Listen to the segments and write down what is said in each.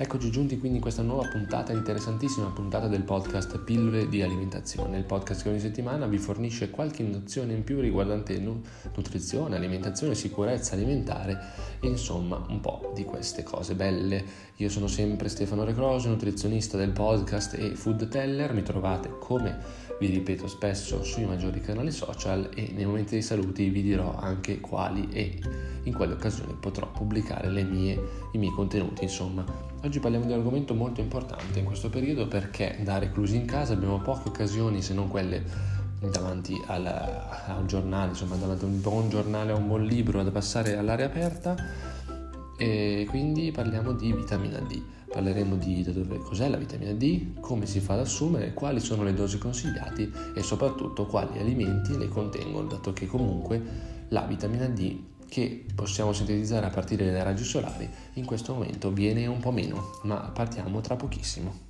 Eccoci giunti quindi in questa nuova puntata, interessantissima puntata del podcast Pillole di alimentazione, il podcast che ogni settimana vi fornisce qualche nozione in più riguardante nutrizione, alimentazione, sicurezza alimentare e insomma un po' di queste cose belle. Io sono sempre Stefano Recroce, nutrizionista del podcast e food teller, mi trovate come vi ripeto spesso sui maggiori canali social e nei momenti dei saluti vi dirò anche quali e in quale occasione potrò pubblicare mie, i miei contenuti insomma Oggi parliamo di un argomento molto importante in questo periodo perché da reclusi in casa abbiamo poche occasioni se non quelle davanti al, a un giornale, insomma davanti a un buon giornale, a un buon libro da passare all'aria aperta e quindi parliamo di vitamina D. Parleremo di dove, cos'è la vitamina D, come si fa ad assumere, quali sono le dosi consigliate e soprattutto quali alimenti le contengono, dato che comunque la vitamina D che possiamo sintetizzare a partire dai raggi solari, in questo momento viene un po' meno, ma partiamo tra pochissimo.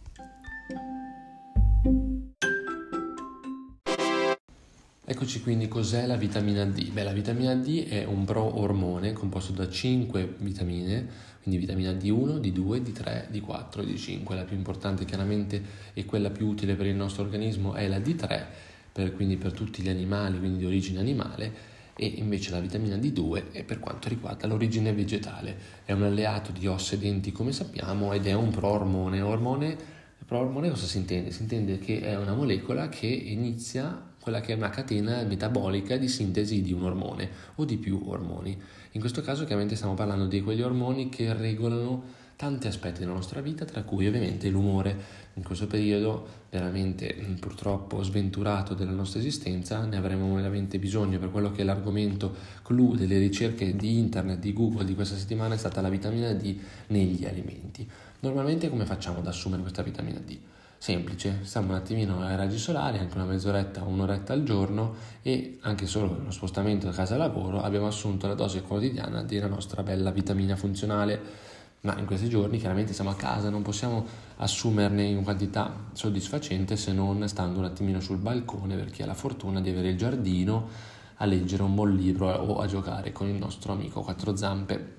Eccoci quindi cos'è la vitamina D? Beh, la vitamina D è un pro-ormone composto da 5 vitamine, quindi vitamina D1, D2, D3, D4 e D5. La più importante chiaramente e quella più utile per il nostro organismo è la D3, per, quindi per tutti gli animali, quindi di origine animale, e invece la vitamina D2 è per quanto riguarda l'origine vegetale. È un alleato di ossa e denti come sappiamo ed è un proormone. Ormone, proormone cosa si intende? Si intende che è una molecola che inizia quella che è una catena metabolica di sintesi di un ormone o di più ormoni. In questo caso chiaramente stiamo parlando di quegli ormoni che regolano tanti aspetti della nostra vita, tra cui ovviamente l'umore. In questo periodo veramente mm, purtroppo sventurato della nostra esistenza ne avremo veramente bisogno per quello che è l'argomento clou delle ricerche di internet, di Google di questa settimana è stata la vitamina D negli alimenti. Normalmente come facciamo ad assumere questa vitamina D? Semplice, stiamo un attimino ai raggi solari, anche una mezz'oretta un'oretta al giorno e anche solo uno spostamento da casa al lavoro abbiamo assunto la dose quotidiana della nostra bella vitamina funzionale ma in questi giorni chiaramente siamo a casa, non possiamo assumerne in quantità soddisfacente se non stando un attimino sul balcone per chi ha la fortuna di avere il giardino a leggere un buon libro o a giocare con il nostro amico quattro zampe.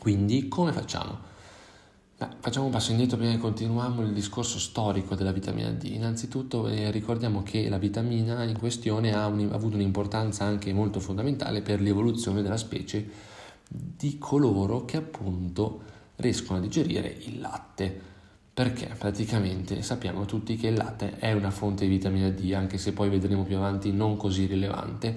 Quindi come facciamo? Beh, facciamo un passo indietro prima di continuiamo il discorso storico della vitamina D. Innanzitutto eh, ricordiamo che la vitamina in questione ha, un, ha avuto un'importanza anche molto fondamentale per l'evoluzione della specie di coloro che appunto riescono a digerire il latte. Perché? Praticamente sappiamo tutti che il latte è una fonte di vitamina D, anche se poi vedremo più avanti non così rilevante,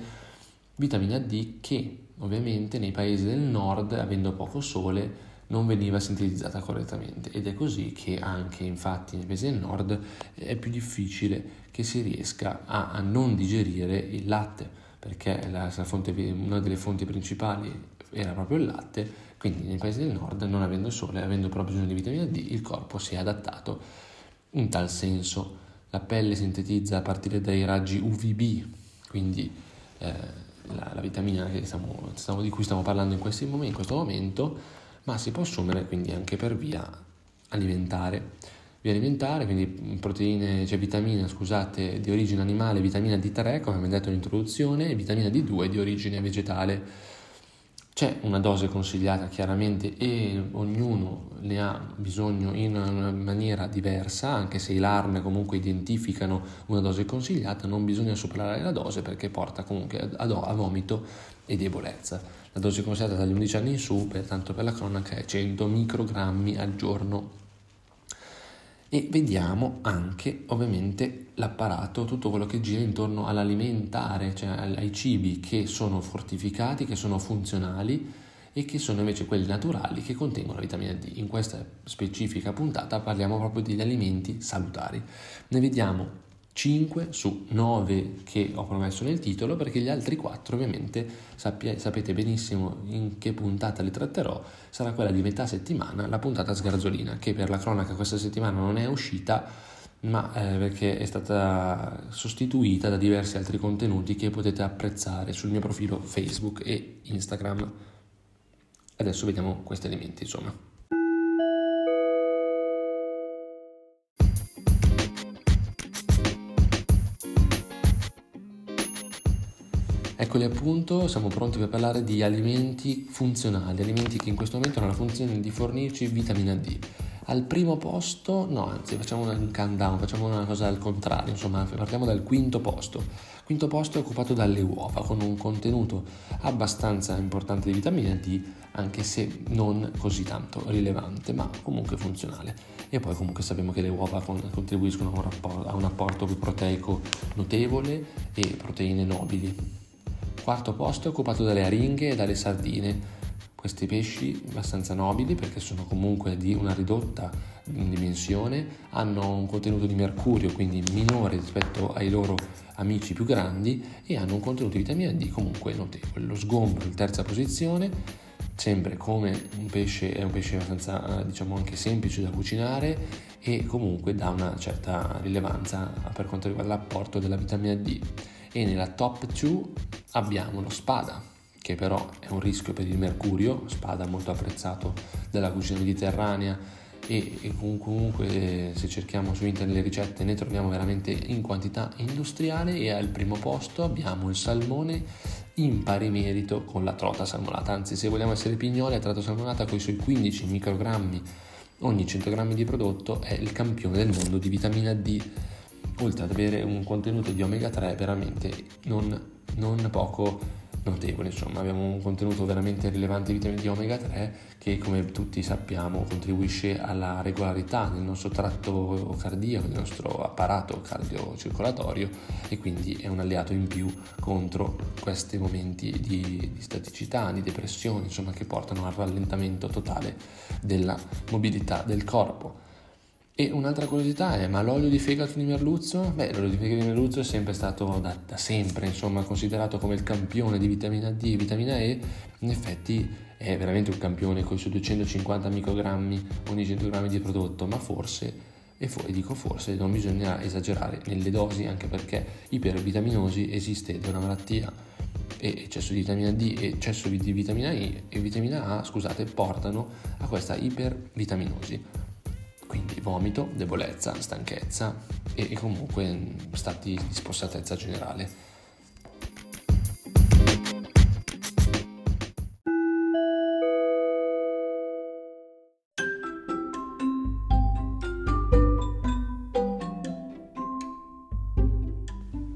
vitamina D che ovviamente nei paesi del nord, avendo poco sole, non veniva sintetizzata correttamente. Ed è così che anche infatti nei paesi del nord è più difficile che si riesca a, a non digerire il latte perché la, la fonte, una delle fonti principali era proprio il latte quindi nei paesi del nord, non avendo sole, avendo però bisogno di vitamina D, il corpo si è adattato in tal senso. La pelle sintetizza a partire dai raggi UVB, quindi eh, la, la, vitamina stiamo, stiamo, di cui stiamo parlando in, questi in questo momento, ma si può assumere quindi anche per via alimentare. Via alimentare, quindi proteine, cioè vitamina, scusate, di origine animale, vitamina D3, come abbiamo detto in introduzione, e vitamina D2 di origine vegetale c'è una dose consigliata chiaramente e ognuno ne ha bisogno in una maniera diversa, anche se i LARM comunque identificano una dose consigliata, non bisogna superare la dose perché porta comunque a, a vomito e debolezza. La dose consigliata dagli 11 anni in su, per, tanto per la cronaca, è 100 microgrammi al giorno e vediamo anche ovviamente l'apparato, tutto quello che gira intorno all'alimentare, cioè ai cibi che sono fortificati, che sono funzionali e che sono invece quelli naturali che contengono la vitamina D. In questa specifica puntata parliamo proprio degli alimenti salutari. Ne vediamo 5 su 9 che ho promesso nel titolo perché gli altri 4 ovviamente sappia, sapete benissimo in che puntata li tratterò. Sarà quella di metà settimana la puntata sgarzolina che per la cronaca questa settimana non è uscita ma eh, perché è stata sostituita da diversi altri contenuti che potete apprezzare sul mio profilo Facebook e Instagram. Adesso vediamo questi elementi insomma Eccoli appunto, siamo pronti per parlare di alimenti funzionali, alimenti che in questo momento hanno la funzione di fornirci vitamina D. Al primo posto, no, anzi, facciamo un countdown, facciamo una cosa al contrario, insomma, partiamo dal quinto posto. Quinto posto è occupato dalle uova, con un contenuto abbastanza importante di vitamina D, anche se non così tanto rilevante, ma comunque funzionale. E poi comunque sappiamo che le uova contribuiscono a un apporto proteico notevole e proteine nobili. Quarto posto è occupato dalle aringhe e dalle sardine questi pesci abbastanza nobili perché sono comunque di una ridotta dimensione, hanno un contenuto di mercurio quindi minore rispetto ai loro amici più grandi e hanno un contenuto di vitamina D comunque notevole. Lo sgombro in terza posizione, sempre come un pesce, è un pesce abbastanza diciamo anche semplice da cucinare e comunque dà una certa rilevanza per quanto riguarda l'apporto della vitamina D. E nella top 2 abbiamo lo spada che però è un rischio per il mercurio, spada molto apprezzato dalla cucina mediterranea e, e comunque eh, se cerchiamo su internet le ricette ne troviamo veramente in quantità industriale e al primo posto abbiamo il salmone in pari merito con la trota salmonata, anzi se vogliamo essere pignoli la trota salmonata con i suoi 15 microgrammi ogni 100 grammi di prodotto è il campione del mondo di vitamina D oltre ad avere un contenuto di omega 3 veramente non, non poco notevole, insomma abbiamo un contenuto veramente rilevante di vitamina D omega 3 che come tutti sappiamo contribuisce alla regolarità del nostro tratto cardiaco, del nostro apparato cardiocircolatorio e quindi è un alleato in più contro questi momenti di, di staticità, di depressione, insomma che portano al rallentamento totale della mobilità del corpo. E un'altra curiosità è, ma l'olio di fegato di merluzzo? Beh, l'olio di fegato di merluzzo è sempre stato da, da sempre, insomma, considerato come il campione di vitamina D e vitamina E, in effetti è veramente un campione con i suoi 250 microgrammi ogni 100 grammi di prodotto, ma forse, e, for- e dico forse, non bisogna esagerare nelle dosi, anche perché ipervitaminosi esiste da una malattia. E eccesso di vitamina D e eccesso di vitamina E e vitamina A, scusate, portano a questa ipervitaminosi quindi vomito, debolezza, stanchezza e comunque stati di spossatezza generale.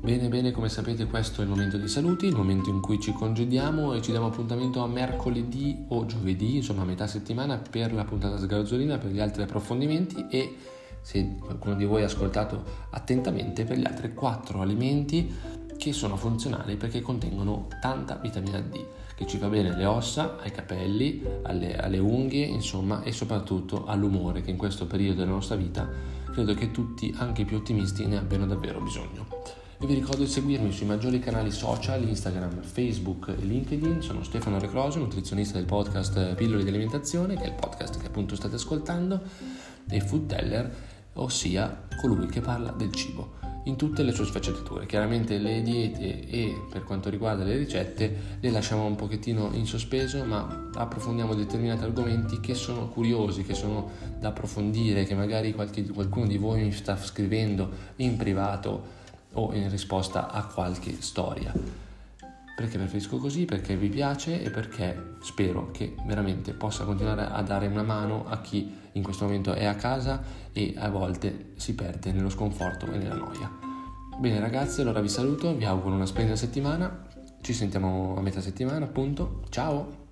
Bene, bene, come sapete questo è il momento dei saluti, il momento in cui ci congediamo e ci diamo appuntamento a mercoledì o giovedì, insomma a metà settimana per la puntata sgarzolina, per gli altri approfondimenti e se qualcuno di voi ha ascoltato attentamente per gli altri quattro alimenti che sono funzionali perché contengono tanta vitamina D che ci fa bene alle ossa, ai capelli, alle, alle unghie, insomma, e soprattutto all'umore che in questo periodo della nostra vita credo che tutti, anche i più ottimisti, ne abbiano davvero bisogno. E vi ricordo di seguirmi sui maggiori canali social, Instagram, Facebook e LinkedIn. Sono Stefano Recroso, nutrizionista del podcast Pillole di Alimentazione, che è il podcast che appunto state ascoltando, e Food Teller, ossia colui che parla del cibo in tutte le sue sfaccettature. Chiaramente le diete e per quanto riguarda le ricette le lasciamo un pochettino in sospeso, ma approfondiamo determinati argomenti che sono curiosi, che sono da approfondire, che magari qualche, qualcuno di voi mi sta scrivendo in privato o in risposta a qualche storia. Perché preferisco così? Perché vi piace e perché spero che veramente possa continuare a dare una mano a chi in questo momento è a casa e a volte si perde nello sconforto e nella noia. Bene ragazzi, allora vi saluto, vi auguro una splendida settimana, ci sentiamo a metà settimana appunto, ciao!